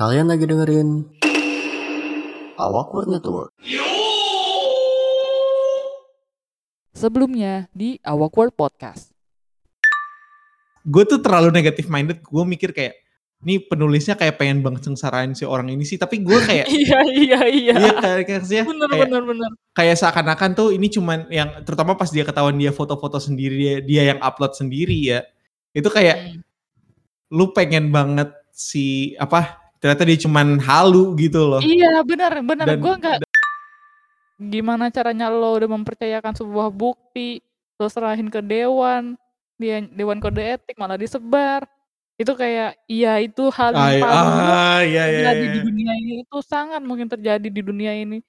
Kalian lagi dengerin Awkward Network. Sebelumnya di Awkward Podcast. gue tuh terlalu negatif minded gue mikir kayak ini penulisnya kayak pengen banget sengsarain si orang ini sih tapi gue kayak Iya iya iya. iya kayak kayak, kayak, Bener kayak, bener bener. kayak seakan-akan tuh ini cuman yang terutama pas dia ketahuan dia foto-foto sendiri dia, dia yang upload sendiri ya itu kayak Hmm. lu pengen banget si apa ternyata dia cuman halu gitu loh Iya bener. Dan- Gue nggak. Gimana caranya lo udah mempercayakan sebuah bukti, lo serahin ke dewan, dia dewan kode etik malah disebar. Itu kayak iya itu hal yang paling ah iya iya terjadi di iya. dunia ini itu sangat mungkin terjadi di dunia ini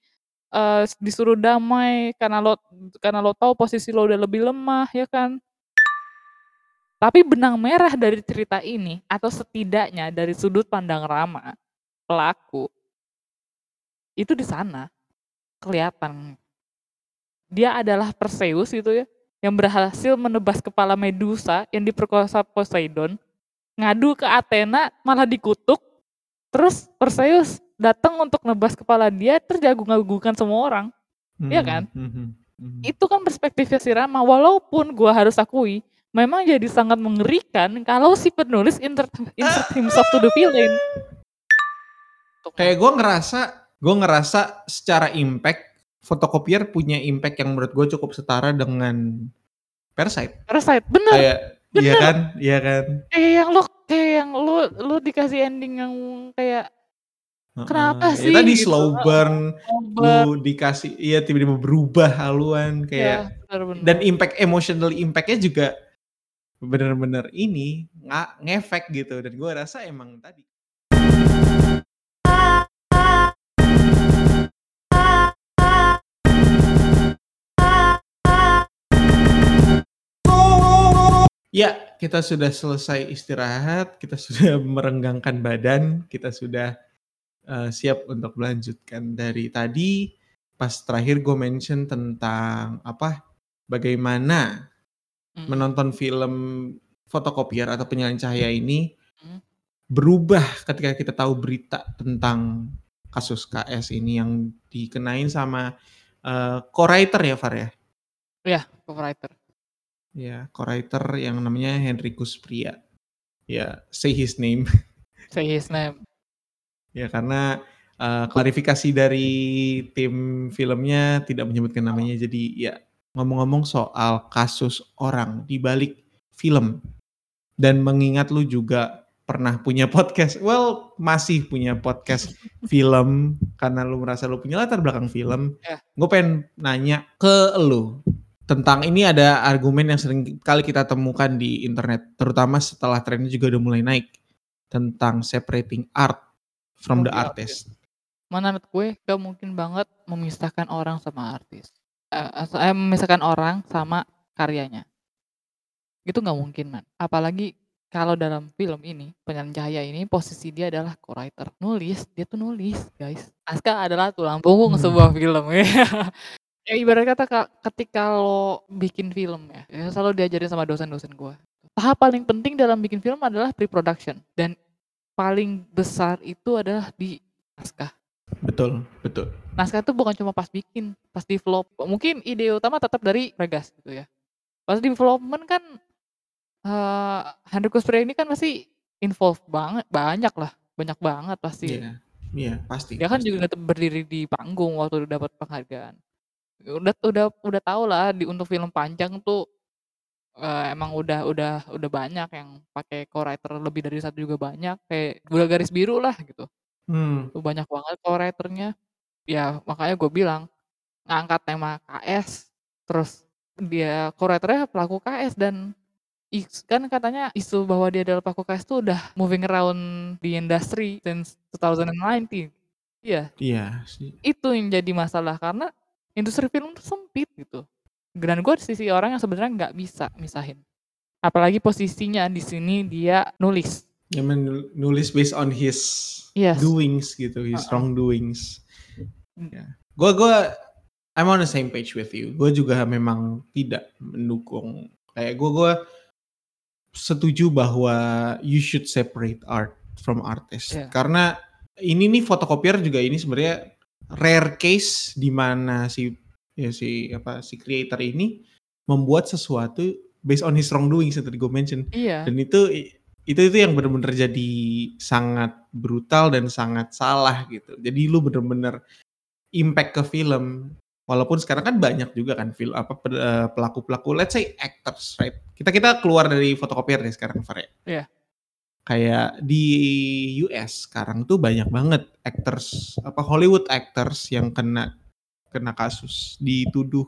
eh disuruh damai karena lo karena lo tahu posisi lo udah lebih lemah ya kan tapi benang merah dari cerita ini atau setidaknya dari sudut pandang Rama pelaku itu di sana kelihatan dia adalah Perseus gitu ya yang berhasil menebas kepala Medusa yang diperkosa Poseidon ngadu ke Athena malah dikutuk terus Perseus datang untuk nebas kepala dia terus jagung-jagungan semua orang Iya kan? Mhm, mhm, mhm. itu kan perspektifnya si Rama walaupun gua harus akui memang jadi sangat mengerikan kalau si penulis insert, insert himself to the villain kayak gue ngerasa gue ngerasa secara impact fotokopier punya impact yang menurut gue cukup setara dengan Parasite Parasite bener kayak iya bener. kan iya kan kayak yang lu kayak yang lu lu dikasih ending yang kayak Kenapa Heeh. sih ya tadi gitu? slow burn obat lu dikasih iya tiba-tiba berubah haluan ya kayak bener-bener. dan impact emotional impactnya juga bener-bener ini nggak ngefek gitu dan gue rasa emang tadi Ya, kita sudah selesai istirahat, kita sudah merenggangkan badan, kita sudah eh, siap untuk melanjutkan dari tadi. Pas terakhir gue mention tentang apa, bagaimana Hmm. menonton film fotokopier atau penyalin cahaya ini Hmm. berubah ketika kita tahu berita tentang kasus KS ini yang dikenain sama eh, co-writer ya Far ya? ya copywriter Ya, co-writer yang namanya Henrikus Pria. Ya, say his name. say his name ya, karena eh, klarifikasi dari tim filmnya tidak menyebutkan namanya. Jadi ya, ngomong-ngomong soal kasus orang di balik film. Dan mengingat lu juga pernah punya podcast. Well, masih punya podcast film. Karena lu merasa lu punya latar belakang film. Ya. Gue pengen nanya ke lu tentang ini ada argumen yang sering kali kita temukan di internet, terutama setelah trennya juga udah mulai naik tentang separating art from From the the artist. menurut gue gak mungkin banget memisahkan orang sama artis Eh, eh, memisahkan orang sama karyanya. Itu nggak mungkin man apalagi kalau dalam film ini penyalin cahaya ini posisi dia adalah co-writer. Nulis dia tuh nulis guys. Aska adalah tulang punggung Hmm. sebuah film ya. Ibarat kata Kak, ketika lo bikin film ya, ya selalu diajarin sama dosen-dosen gua. Tahap paling penting dalam bikin film adalah pre-production. Dan paling besar itu adalah di naskah Betul, betul. Naskah itu bukan cuma pas bikin, pas develop. Mungkin ide utama tetap dari Regas gitu ya. Pas development kan eh Henry Kuspria ini kan pasti involve banget, banyak lah, banyak banget pasti. Iya, iya pasti. Dia kan pasti. juga tetap berdiri di panggung waktu dapat penghargaan. Udah udah udah tau lah di untuk film panjang tuh eh, emang udah udah udah banyak yang pakai co-writer lebih dari satu juga banyak kayak Gula Garis Biru lah gitu. Hmm, Tuh banyak banget co-writernya. Ya makanya gue bilang ngangkat tema KS terus dia co-writernya pelaku KS dan is- kan katanya isu bahwa dia adalah pelaku KS tuh udah moving around the industry since 2019. Iya, iya sih. itu yang jadi masalah karena industri film tuh sempit gitu. Dan gue di sisi orang yang sebenarnya nggak bisa misahin. Apalagi posisinya di sini dia nulis. Ya men- nulis based on his Yes. doings gitu, his Uh-uh. wrongdoings. Ya. Gua gua I'm on the same page with you. Gue juga memang tidak mendukung kayak gue gue setuju bahwa you should separate art from artist Iya. karena ini nih fotokopier juga ini sebenarnya rare case di mana si ya si apa si creator ini membuat sesuatu based on his wrongdoing yang tadi gue mention Iya. dan itu itu itu yang benar-benar jadi sangat brutal dan sangat salah gitu jadi lu bener-bener impact ke film walaupun sekarang kan banyak juga kan film apa eh, pelaku-pelaku let's say actors right kita kita keluar dari fotokopier deh sekarang Far ya. Iya. kayak di US sekarang tuh banyak banget actors apa Hollywood actors yang kena kena kasus dituduh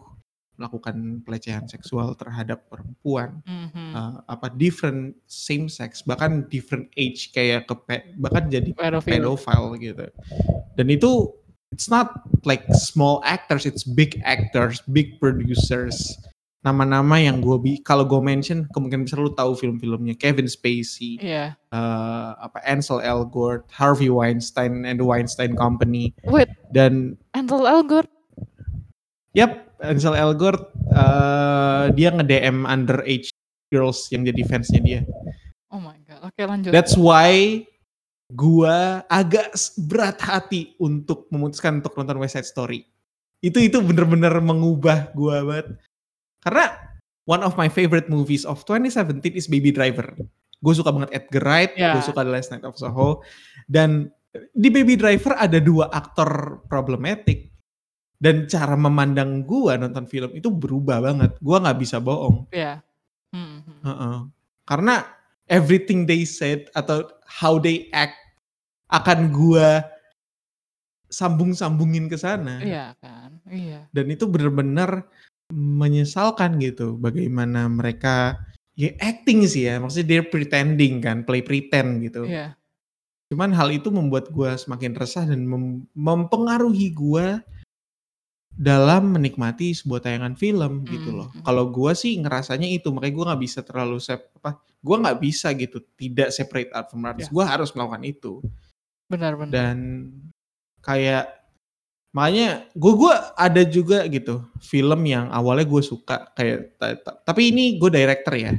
melakukan pelecehan seksual terhadap perempuan Mhm. uh, apa different same sex bahkan different age kayak ke bahkan jadi Pedofil. pedophile gitu dan itu it's not like small actors it's big actors big producers nama-nama yang gue bi kalau gue mention kemungkinan besar lu tahu film-filmnya Kevin Spacey Iya. uh, apa Ansel Elgort Harvey Weinstein and the Weinstein Company Wait, dan Ansel Elgort. Yap, Ansel Elgort uh, dia nge-DM underage girls yang jadi fansnya dia. Oh my god. Oke, lanjut. That's why gua agak berat hati untuk memutuskan untuk nonton West Side Story. Itu itu bener-bener mengubah gua banget. Karena one of my favorite movies of 2017 is Baby Driver. Gue suka banget Edgar Wright, Ya. gue suka The Last Night of Soho. Dan di Baby Driver ada dua aktor problematik. Dan cara memandang gua nonton film itu berubah banget. Gua nggak bisa bohong. Iya. Mhm. Heeh. Karena everything they said atau how they act akan gua sambung-sambungin ke sana. Iya kan? Iya. Dan itu benar-benar menyesalkan gitu bagaimana mereka ya acting sih ya maksudnya they're pretending kan play pretend gitu Iya. cuman hal itu membuat gua semakin resah dan mem- mempengaruhi gua dalam menikmati sebuah tayangan film gitu loh Mhm. kalau gua sih ngerasanya itu makanya gua nggak bisa terlalu sep apa gua nggak bisa gitu tidak separate art from artist Ya. gua harus melakukan itu Benar-benar. dan kayak makanya gue gua ada juga gitu film yang awalnya gue suka kayak ta- ta- tapi ini gue director ya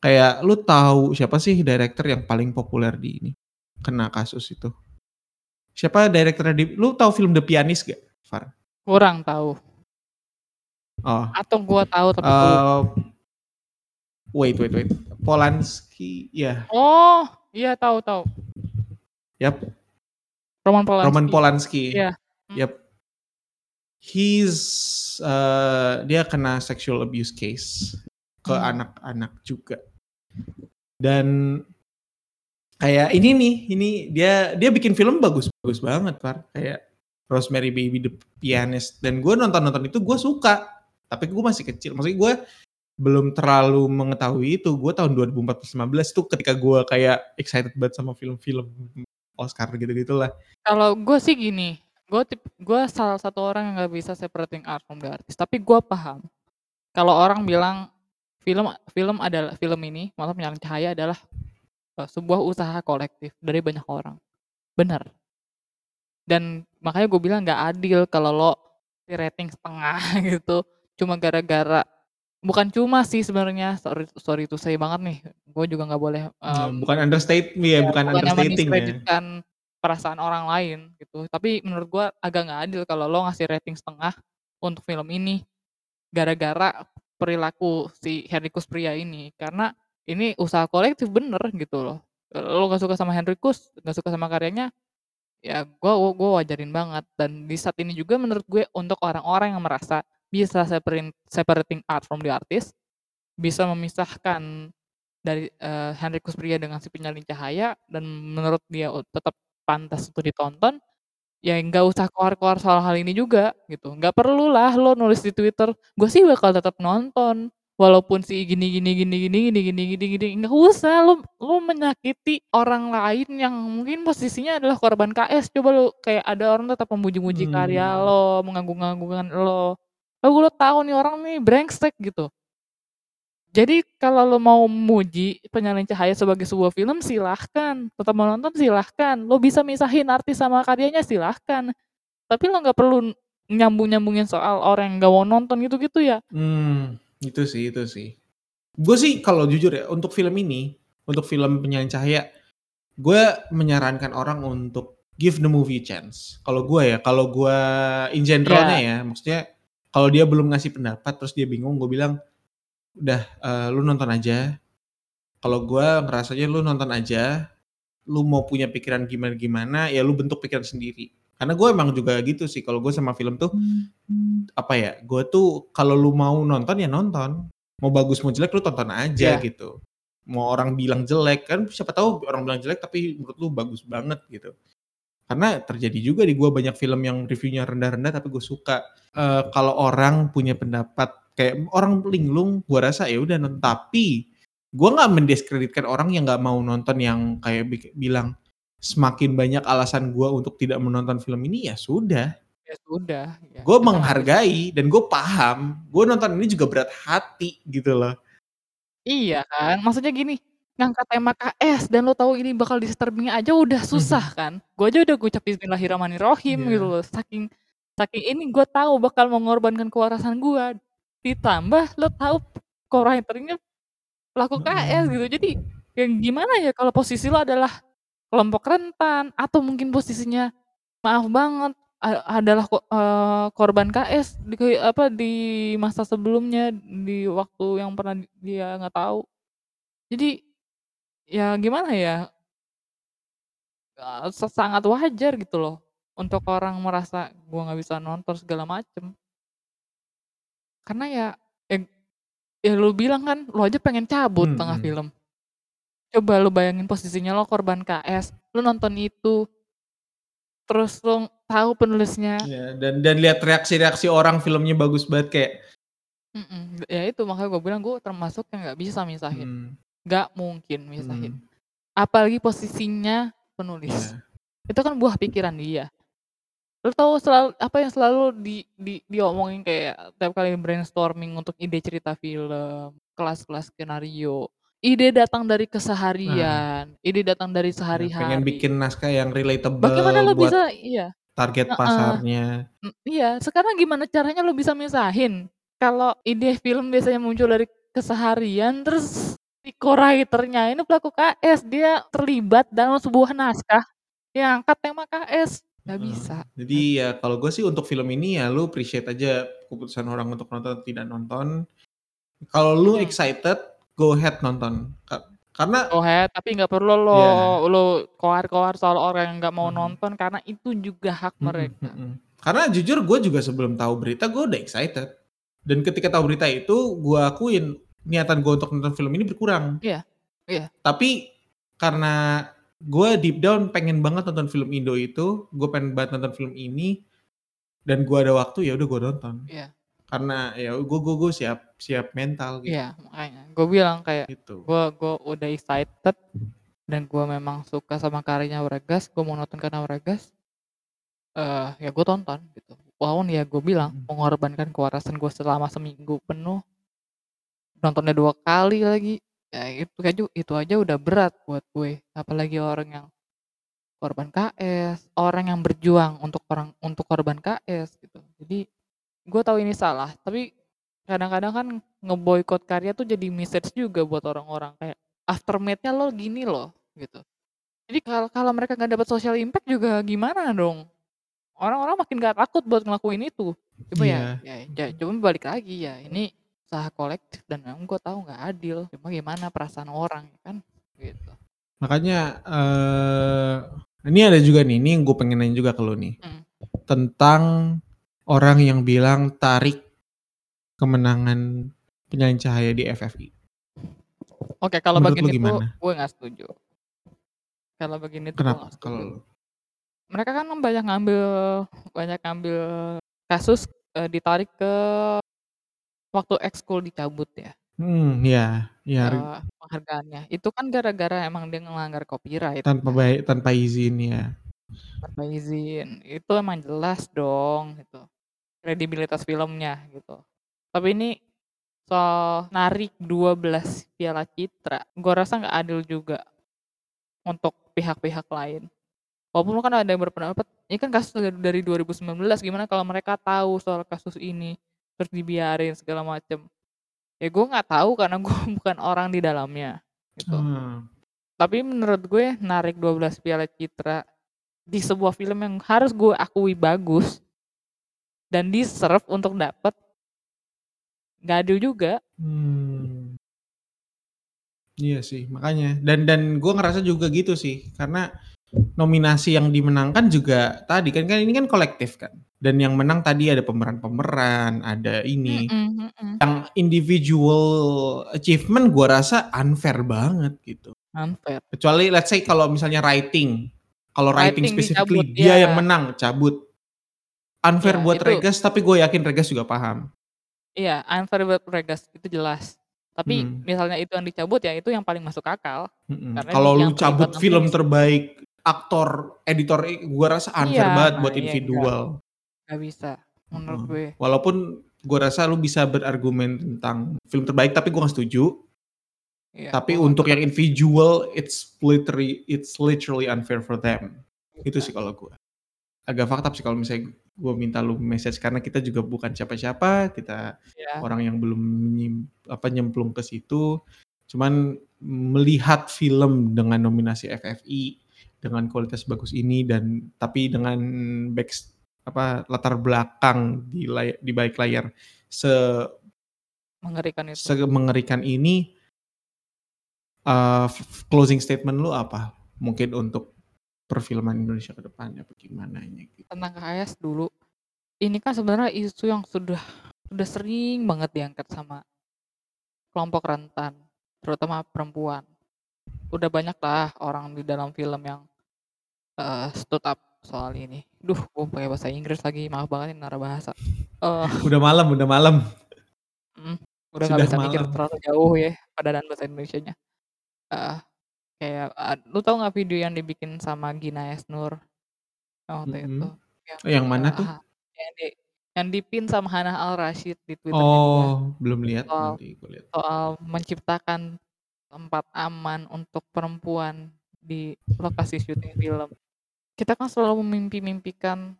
kayak lu tahu siapa sih director yang paling populer di ini kena kasus itu siapa director di lu tahu film The Pianist gak Far Kurang tahu. oh Atau gua tahu tapi lupa. uh, wait wait wait Polanski ya Oh, iya tahu tahu. yap Roman Polanski. Roman Polanski Iya. Hmm. Yep. He's uh, dia kena sexual abuse case ke Hmm. anak-anak juga. Dan kayak ini nih, ini dia dia bikin film bagus-bagus banget, Par. Kayak Rosemary Baby the Pianist dan gue nonton-nonton itu gue suka. Tapi gue masih kecil. Maksudnya gue belum terlalu mengetahui itu. Gue tahun 2014-15 tuh ketika gue kayak excited banget sama film-film Oscar gitu-gitu lah. Kalau gue sih gini, gue tip, gue salah satu orang yang nggak bisa separating art from the. Tapi gue paham kalau orang bilang film film adalah film ini, malah penyalin cahaya adalah eh, sebuah usaha kolektif dari banyak orang. Benar. Dan makanya gue bilang nggak adil kalau lo di rating setengah gitu, cuma gara-gara bukan cuma sih sebenarnya sorry sorry to say banget nih, gue juga nggak boleh Ya, em, bukan understate ya, bukan bukannya understating ya. perasaan orang lain gitu. Tapi menurut gua agak nggak adil kalau lo ngasih rating setengah untuk film ini gara-gara perilaku si Henrikus pria ini karena ini usaha kolektif bener gitu loh. Lo gak suka sama Henrikus, gak suka sama karyanya, ya gua, gua wajarin banget. Dan di saat ini juga menurut gue untuk orang-orang yang merasa bisa separating, separating art from the artist bisa memisahkan dari eh, Henrikus Pria dengan si penyalin cahaya dan menurut dia tetap pantas untuk ditonton ya nggak usah keluar-keluar soal hal ini juga gitu. Nggak perlu lah lo nulis di Twitter gue sih bakal tetap nonton walaupun si gini gini gini gini gini gini gini gini nggak usah. Lo lo menyakiti orang lain yang mungkin posisinya adalah korban KS coba lo kayak ada orang tetap memuji-muji karya Hmm. lo mengganggu-ganggukan lo. Lalu lo tahu nih orang nih brengsek gitu. Jadi kalau lo mau memuji Penyalin Cahaya sebagai sebuah film silahkan, tetap mau nonton silahkan, lo bisa misahin artis sama karyanya silahkan. Tapi lo nggak perlu nyambung-nyambungin soal orang yang nggak mau nonton gitu-gitu ya. Hmm, itu sih, itu sih. Gue sih kalau jujur ya, untuk film ini, untuk film Penyalin Cahaya, gue menyarankan orang untuk give the movie chance. Kalau gua ya, kalau gua in generalnya Iya. ya, maksudnya kalau dia belum ngasih pendapat terus dia bingung, gue bilang udah eh, lu nonton aja. Kalau gua ngerasanya lu nonton aja, lu mau punya pikiran gimana gimana, ya lu bentuk pikiran sendiri. Karena gue emang juga gitu sih, kalau gue sama film tuh apa ya, gue tuh kalau lu mau nonton ya nonton, mau bagus mau jelek lu tonton aja Iya. gitu. Mau orang bilang jelek kan siapa tahu orang bilang jelek tapi menurut lu bagus banget gitu. Karena terjadi juga di gue banyak film yang reviewnya rendah-rendah tapi gue suka. Eh, kalau orang punya pendapat kayak orang linglung, gue rasa ya udah. Tapi gue nggak mendiskreditkan orang yang nggak mau nonton yang kayak bi- bilang semakin banyak alasan gue untuk tidak menonton film ini ya sudah. Ya sudah. Ya, Gue menghargai dan gue paham. Gue nonton ini juga berat hati gitu loh. Iya kan, maksudnya gini, ngangkat tema KS dan lo tahu ini bakal disturbing aja udah susah kan. Gue aja udah ngucap bismillahirrahmanirrahim Iya. gitu loh. Saking saking ini gue tahu bakal mengorbankan kewarasan gue. Ditambah lo tahu co-writer-nya pelaku KS Mm-mm. gitu. Jadi yang gimana ya kalau posisi lo adalah kelompok rentan atau mungkin posisinya maaf banget a- adalah ko- eh, korban KS di ke- apa di masa sebelumnya di waktu yang pernah di- dia nggak tahu. Jadi ya gimana ya eh, sa- sangat wajar gitu loh untuk orang merasa gua nggak bisa nonton segala macem. Karena ya ya, ya lu bilang kan lo aja pengen cabut tengah Mm-mm. film. Coba lu bayangin posisinya lo korban KS, lu nonton itu, terus lu tahu penulisnya Ya, dan dan lihat reaksi-reaksi orang filmnya bagus banget kayak Mm-mm. Ya itu makanya gue bilang gue termasuk yang nggak bisa misahin, hmm, mungkin misahin. hmm, Apalagi posisinya penulis. ya. Itu kan buah pikiran dia. Lo tahu selalu apa yang selalu di, di diomongin kayak tiap kali brainstorming untuk ide cerita film, kelas-kelas skenario. Ide datang dari keseharian, ide datang dari Ya, pengen sehari-hari. bikin naskah yang relatable Bagaimana lo buat bisa, iya, target Heeh. pasarnya. Iya, sekarang gimana caranya lo bisa misahin? Kalau ide film biasanya muncul dari keseharian, terus si co-writer-nya ini pelaku KS, dia terlibat dalam sebuah naskah yang angkat tema KS. Gak Heeh. bisa. Jadi ya kalau gue sih untuk film ini ya lu appreciate aja keputusan orang untuk nonton atau tidak nonton. Kalau lu Hmm. excited, go ahead nonton. Ka- Karena Oh he, tapi nggak perlu lo Iya. lo koar-koar soal orang yang nggak mau Mhm. nonton karena itu juga hak Mm-mm, mereka. mm-mm. Karena jujur gue juga sebelum tahu berita gue udah excited. Dan ketika tahu berita itu gue akuin niatan gue untuk nonton film ini berkurang. Iya, iya. Tapi karena gue deep down pengen banget nonton film Indo itu, gue pengen banget nonton film ini dan gue ada waktu ya udah gue nonton. Iya. Karena ya gue gue gue siap siap mental gitu. Iya, makanya gue bilang kayak Gitu. gue gue udah excited dan gue memang suka sama karyanya Wregas, gue mau nonton karena Wregas. eh ya gue tonton gitu. Walaupun ya gue bilang Mm. mengorbankan kewarasan gue selama seminggu penuh, nontonnya dua kali lagi. Ya itu aja itu aja udah berat buat gue. Apalagi orang yang korban KS, orang yang berjuang untuk orang untuk korban KS gitu. Jadi gue tahu ini salah, tapi kadang-kadang kan ngeboikot karya tuh jadi message juga buat orang-orang kayak aftermath-nya lo gini loh gitu. Jadi kalau kalau mereka nggak dapat social impact juga gimana dong? Orang-orang makin gak takut buat ngelakuin itu. Coba ya, ya, ya coba balik lagi ya. Ini usaha kolektif dan memang gue tahu nggak adil. Cuma gimana perasaan orang ya kan gitu. Makanya eh ini ada juga nih, ini yang gue pengen nanya juga ke lu nih. Hmm. Tentang orang yang bilang tarik kemenangan penyanyi cahaya di FFI. Oke, kalau Menurut itu gimana? gue nggak setuju. Kalau begini tuh Kenapa kalau mereka kan banyak ngambil banyak ngambil kasus eh, ditarik ke waktu ekskul dicabut ya Hmm, ya, ya eh, penghargaannya. Itu kan gara-gara emang dia ngelanggar copyright tanpa baik tanpa izin ya. tanpa izin. Itu emang jelas dong gitu. Kredibilitas filmnya gitu. Tapi ini soal narik 12 piala citra, gue rasa nggak adil juga untuk pihak-pihak lain. Walaupun kan ada yang berpendapat, ini kan kasus dari- dari 2019, gimana kalau mereka tahu soal kasus ini, terus dibiarin segala macem. Ya gue nggak tahu karena gue bukan orang di dalamnya. Gitu. Hmm. Tapi menurut gue narik 12 piala citra di sebuah film yang harus gue akui bagus dan deserve untuk dapet nggak adil juga. Hmm. Iya sih, makanya. Dan dan gue ngerasa juga gitu sih, karena nominasi yang dimenangkan juga tadi kan kan ini kan kolektif kan. Dan yang menang tadi ada pemeran-pemeran, ada ini. Mhm mhm. Yang individual achievement gue rasa unfair banget gitu. Unfair. Kecuali let's say kalau misalnya writing. Kalau writing, Writing specifically dicabut, dia iya. yang menang, cabut. Unfair Iya, buat itu Regas, tapi gue yakin Regas juga paham. Iya, unfair buat Regas, itu jelas. Tapi Hmm. misalnya itu yang dicabut ya itu yang paling masuk akal. Karena Kalau lu cabut film terbaik, aktor, editor, i gua rasa unfair Iya, banget buat iya, enggak. individual. Nggak bisa menurut Heeh. gue. Walaupun gua rasa lu bisa berargumen tentang film terbaik, tapi gua nggak setuju. Iya, Tapi gua untuk yang individual, it's literally it's literally unfair for them. Itu sih kalau gua. Agak up sih kalau misalnya gua minta lu message karena kita juga bukan siapa-siapa, kita Iya. orang yang belum nyim apa, nyemplung ke situ. Cuman melihat film dengan nominasi FFI, dengan kualitas bagus ini dan tapi dengan backs apa, latar belakang di lay di balik layar se Mengerikan itu. semengerikan ini eee, f closing statement lu apa? Mungkin untuk perfilman Indonesia ke depannya apa gimananya gitu? Tentang KKS dulu, ini kan sebenarnya isu yang sudah sudah sering banget diangkat sama kelompok rentan, terutama perempuan. Udah banyak lah orang di dalam film yang eee, stood up soal ini. Duh, gue pakai bahasa Inggris lagi, maaf banget ini bahasa. Eh, Udah malam udah malam. mhm, udah nggak bisa mikir malam. terlalu jauh ya padanan bahasa Indonesianya. Heeh, kayak, eee, lu tahu nggak video yang dibikin sama Gina Esnur yang waktu itu? Mhm. Yang, Oh, yang mana eee, tuh? ha yang di yang di-pin sama Hannah Al Rashid di Twitter-nya dia. Oh, belum lihat, Soal nanti gua lihat. soal menciptakan tempat aman untuk perempuan di lokasi syuting film. Kita kan selalu memimpi-mimpikan,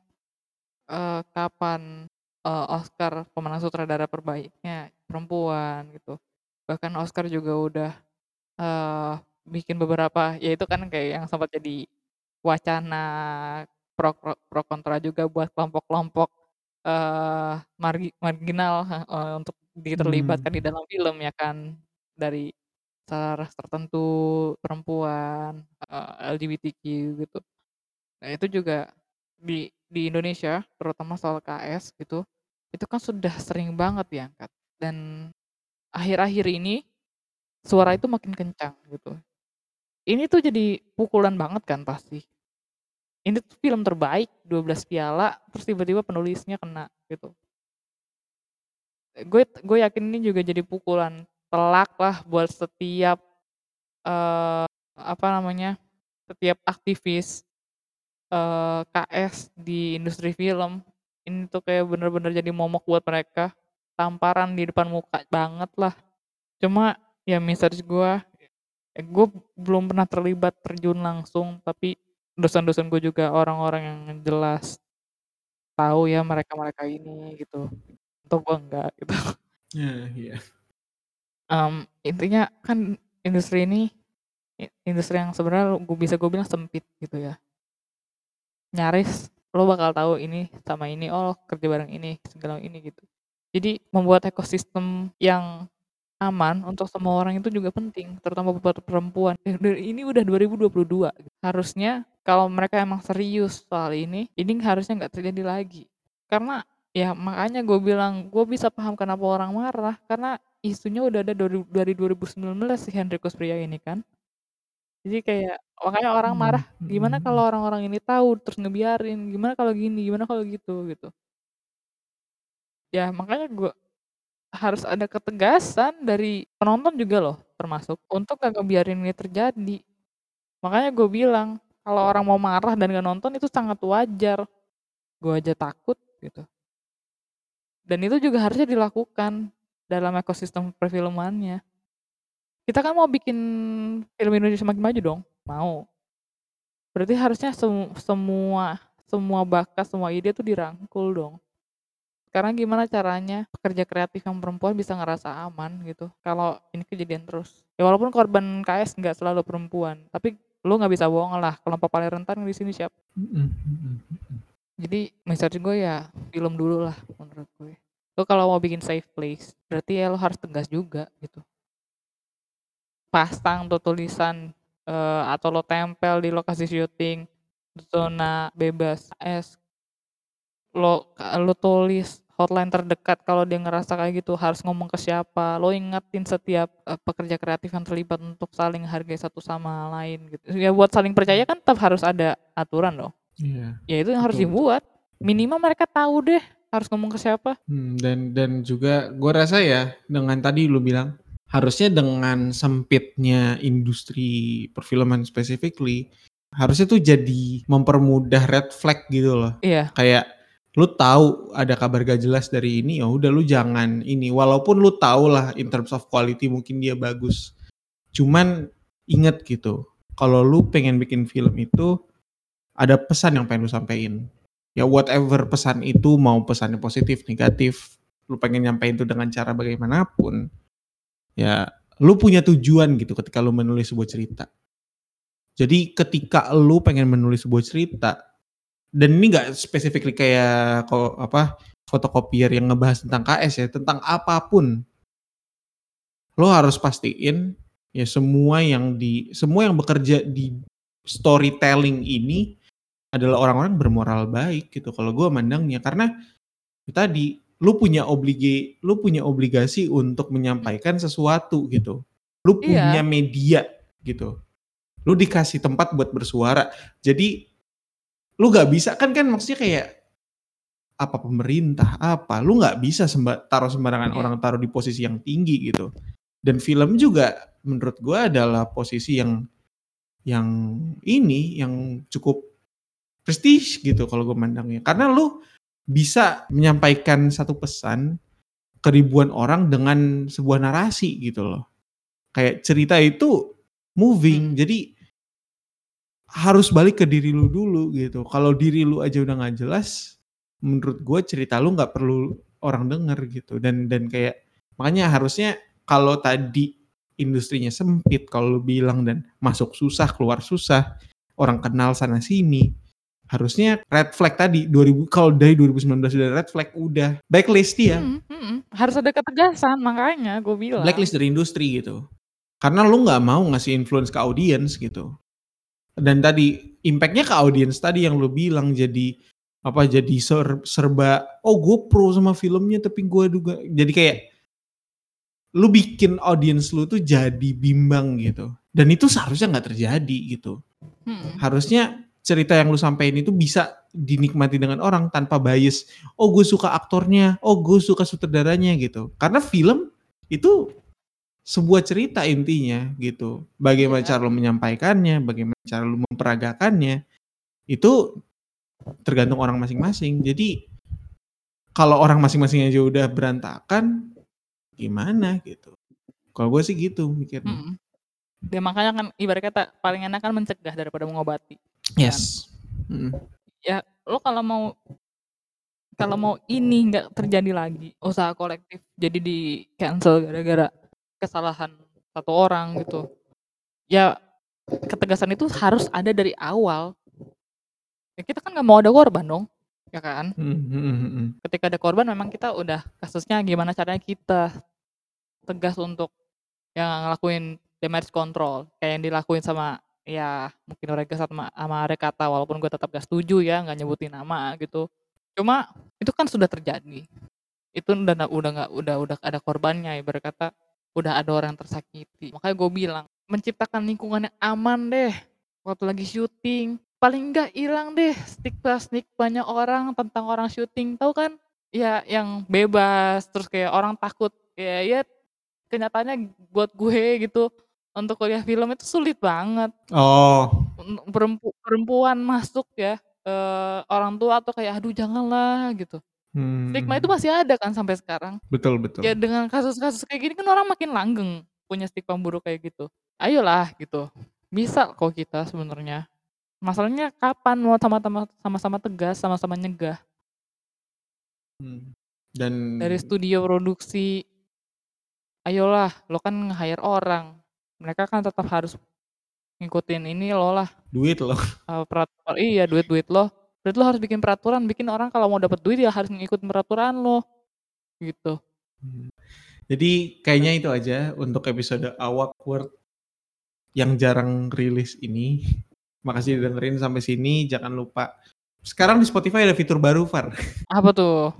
eee, kapan, eee, Oscar pemenang sutradara terbaiknya perempuan gitu. Bahkan Oscar juga udah, eee, bikin beberapa ya itu kan kayak yang sempat jadi wacana pro pro pro kontra juga buat kelompok-kelompok, eee, margi marginal, heeh, untuk diterlibatkan di Mmm. dalam film ya kan. Dari ras tertentu, perempuan, eee, LGBTQ gitu. Nah itu juga di di Indonesia terutama soal KS gitu, itu kan sudah sering banget diangkat dan akhir-akhir ini suara itu makin kencang gitu. Ini tuh jadi pukulan banget kan pasti. Ini tuh film terbaik, 12 piala, terus tiba-tiba penulisnya kena gitu. Gue gue yakin ini juga jadi pukulan telak lah buat setiap, eee, apa namanya, setiap aktivis, eee, KS di industri film. Ini tuh kayak bener-bener jadi momok buat mereka, tamparan di depan muka banget lah. Cuma ya message gue, ya gue belum pernah terlibat terjun langsung, tapi dosen-dosen gue juga orang-orang yang jelas tahu ya mereka-mereka ini gitu. Untung gue enggak gitu. Nah, iya. Mmm, intinya kan industri ini, industri yang sebenarnya gue bisa gue bilang sempit gitu ya. Nyaris lo bakal tahu ini sama ini, oh kerja bareng ini, segala ini gitu. Jadi membuat ekosistem yang aman untuk semua orang itu juga penting, terutama buat perempuan. Dan ini udah 2022 harusnya kalau mereka emang serius soal ini, ini harusnya nggak terjadi lagi. Karena ya makanya gue bilang, gue bisa paham kenapa orang marah, karena isunya udah ada dari dari 2019 si Hendrikus Pria ini kan. Jadi kayak makanya orang marah, Mmm, gimana mhm. kalau orang-orang ini tahu terus ngebiarin, gimana kalau gini, gimana kalau gitu, gitu. Ya makanya gue harus ada ketegasan dari penonton juga loh termasuk, untuk nggak ngebiarin ini terjadi. Makanya gue bilang, kalau orang mau marah dan nggak nonton itu sangat wajar. Gue aja takut gitu. Dan itu juga harusnya dilakukan dalam ekosistem perfilmannya. Kita kan mau bikin film Indonesia makin maju dong, mau. Berarti harusnya semu semua semua bakat, semua ide tuh dirangkul dong. Sekarang gimana caranya pekerja kreatif yang perempuan bisa ngerasa aman gitu, kalau ini kejadian terus. Ya walaupun korban KS nggak selalu perempuan, tapi lu nggak bisa bohong lah kelompok paling rentan di sini siapa. Mhm. Jadi message gue ya film dulu lah menurut gue. Lu kalau mau bikin safe place, berarti ya lu harus tegas juga gitu. Pasang tuh tulisan, eee, atau lo tempel di lokasi syuting, zona bebas AS. Lo lu tulis hotline terdekat kalau dia ngerasa kayak gitu harus ngomong ke siapa, lo ingetin setiap, eee, pekerja kreatif yang terlibat untuk saling hargai satu sama lain gitu. Ya buat saling percaya kan tetap harus ada aturan dong. Iya, Ya itu yang harus betul. dibuat. Minimal mereka tahu deh harus ngomong ke siapa. Hmm, dan dan juga gua rasa ya dengan tadi lu bilang, harusnya dengan sempitnya industri perfilman specifically, harusnya tuh jadi mempermudah red flag gitu loh. Iya. Kayak lu tahu ada kabar gak jelas dari ini, ya udah lu jangan ini. Walaupun lu tahu lah in terms of quality mungkin dia bagus. Cuman inget gitu, kalau lu pengen bikin film itu ada pesan yang pengen lu sampein. Ya whatever pesan itu mau pesannya positif, negatif, lu pengen nyampein itu dengan cara bagaimanapun, ya lu punya tujuan gitu ketika lu menulis sebuah cerita. Jadi ketika lu pengen menulis sebuah cerita, dan ini nggak specifically kayak ko apa, fotokopier yang ngebahas tentang KS ya, tentang apa pun. Lo harus pastiin ya semua yang di semua yang bekerja di storytelling ini adalah orang-orang bermoral baik gitu kalau gua mandangnya. Karena tadi, lu punya oblige lu punya obligasi untuk menyampaikan sesuatu gitu. Lu punya Iya. media gitu. Lu dikasih tempat buat bersuara. Jadi lu nggak bisa kan kan maksudnya kayak apa pemerintah, apa, lu nggak bisa semba taruh sembarangan Iya. orang taruh di posisi yang tinggi gitu. Dan film juga menurut gua adalah posisi yang yang ini, yang cukup prestige gitu kalau gua mandangnya. Karena lu bisa menyampaikan satu pesan ke ribuan orang dengan sebuah narasi gitu loh. Kayak cerita itu moving, Mhm. jadi harus balik ke diri lu dulu gitu. Kalau diri lu aja udah nggak jelas, menurut gua cerita lu nggak perlu orang denger gitu. Dan dan kayak makanya harusnya kalau tadi industrinya sempit, kalau lu bilang dan masuk susah, keluar susah, orang kenal sana sini, harusnya red flag tadi 2000 kalau dari 2019 udah red flag udah blacklist dia. Mhm mhm. Harus ada ketegasan, makanya gue bilang. Blacklist dari industri gitu. Karena lu nggak mau ngasih influence ke audience gitu. Dan tadi impact-nya ke audience tadi yang lu bilang jadi apa jadi ser serba, "Oh gue pro sama filmnya tapi gue juga" jadi kayak lu bikin audience lu tuh jadi bimbang gitu. Dan itu seharusnya nggak terjadi gitu. Mhm. Harusnya cerita yang lu sampein itu bisa dinikmati dengan orang tanpa bias. Oh gue suka aktornya, oh gue suka sutradaranya gitu. Karena film itu sebuah cerita intinya gitu. Bagaimana Iya. cara lu menyampaikannya, bagaimana cara lu memperagakannya, itu tergantung orang masing-masing. Jadi kalau orang masing-masing aja udah berantakan, gimana gitu. Kalau gue sih gitu mikirnya. Ya makanya kan ibarat kata paling enak kan mencegah daripada mengobati. Kan. Yes. Mhm. Ya lo kalau mau kalau mau ini nggak terjadi lagi, usaha kolektif jadi di cancel gara-gara kesalahan satu orang gitu. Ya ketegasan itu harus ada dari awal. Ya kita kan nggak mau ada korban dong, ya kan? Mhm mhm mhm. Ketika ada korban memang kita udah kasusnya gimana caranya kita tegas untuk yang ngelakuin damage control kayak yang dilakuin sama ya mungkin Oregas sama sama Rekata walaupun gue tetap gak setuju ya nggak nyebutin nama gitu. Cuma itu kan sudah terjadi. Itu udah udah nggak udah udah ada korbannya ibarat kata udah ada orang tersakiti. Makanya gue bilang menciptakan lingkungan yang aman deh waktu lagi syuting. Paling enggak hilang deh stigma-stigmanya orang tentang orang syuting. Tahu kan? Ya yang bebas terus kayak orang takut ya ya kenyataannya buat gue gitu untuk kuliah film itu sulit banget. Oh. Perempu perempuan masuk ya, eee, orang tua tuh kayak, "Aduh janganlah," gitu. Stigma itu Hmm. masih ada kan sampai sekarang. Betul betul. Ya dengan kasus-kasus kayak gini kan orang makin langgeng punya stigma buruk kayak gitu. Ayolah gitu, bisa kok kita sebenarnya. Masalahnya kapan mau sama-sama sama-sama tegas, sama-sama nyegah. Hmm. Dan Dari studio produksi ayolah lo kan nge-hire orang, mereka kan tetap harus ngikutin ini lo lah, Duit loh. eee, peraturan iya, duit-duit lo. Berarti lo harus bikin peraturan, bikin orang kalau mau dapat duit ya harus ngikutin peraturan lo, gitu. Mmm, jadi kayaknya itu aja untuk episode Awkward yang jarang rilis ini. Makasih dengerin sampai sini, jangan lupa sekarang di Spotify ada fitur baru, Far. Apa tuh?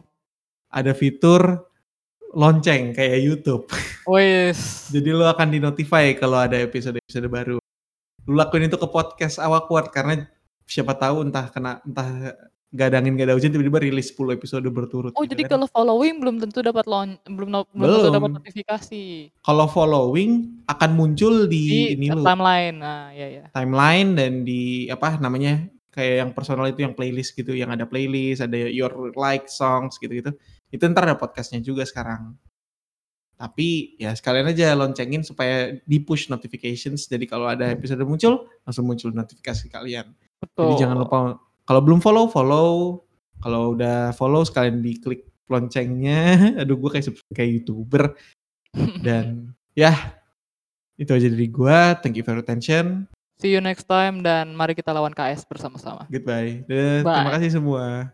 Ada fitur lonceng kayak YouTube. Wis. Jadi lo akan di-notify kalau ada episode-episode baru. Lu lakuin itu ke podcast Awkward karena siapa tahu entah kena entah nggak ada angin nggak ada hujan tiba-tiba rilis 10 episode berturut Oh, gitu jadi kan. kalau following belum tentu dapat belum belum tentu dapat notifikasi. Kalau following akan muncul di Di ini lu, timeline. Nah, iya iya. timeline dan di apa namanya, kayak yang personal itu yang playlist gitu, yang ada playlist, ada your like songs gitu-gitu. Itu entar ada podcast-nya juga sekarang. Tapi ya sekalian aja loncengin supaya di-push notifications. Jadi kalau ada episode muncul, langsung muncul notifikasi kalian. Jadi jangan Betul. lupa kalau belum follow, follow. Kalau udah follow sekalian diklik loncengnya. Aduh gue kayak kayak YouTuber. Dan ya itu aja dari gua. Thank you for your attention. See you next time dan mari kita lawan KS bersama-sama. Goodbye. Dan terima Bye. kasih semua.